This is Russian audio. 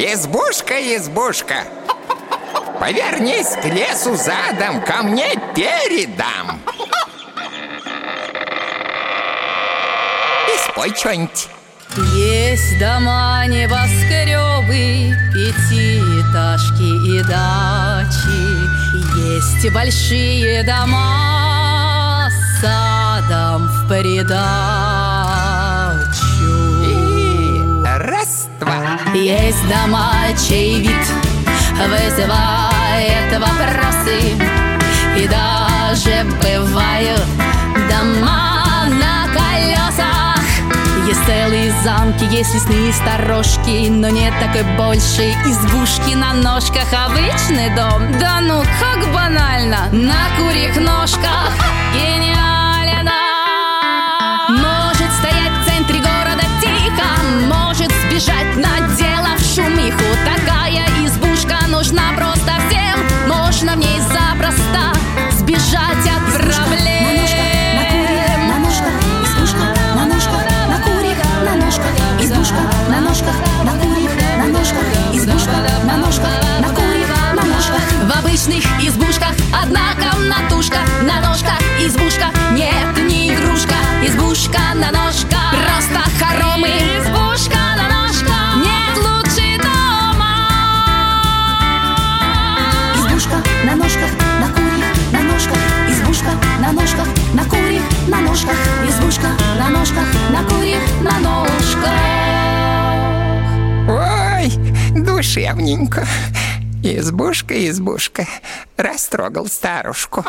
Избушка, избушка. Повернись к лесу задом, ко мне передам. И спой что-нибудь Есть дома, небоскребы, пятиэтажки и дачи. Есть большие дома с садом в придачу Есть дома, чей вид вызывает вопросы. И даже бывают дома на колесах. Есть целые замки, есть лесные сторожки Но нет такой большей избушки на ножках. Обычный дом, да ну как банально На курьих ножках обычных избушках одна комнатушка На ножках избушка, нет, не игрушка Избушка на ножках, ножках, избушка, на ножках, на курьих, на ножках. Ой, душевненько. Избушка, избушка. Растрогал старушку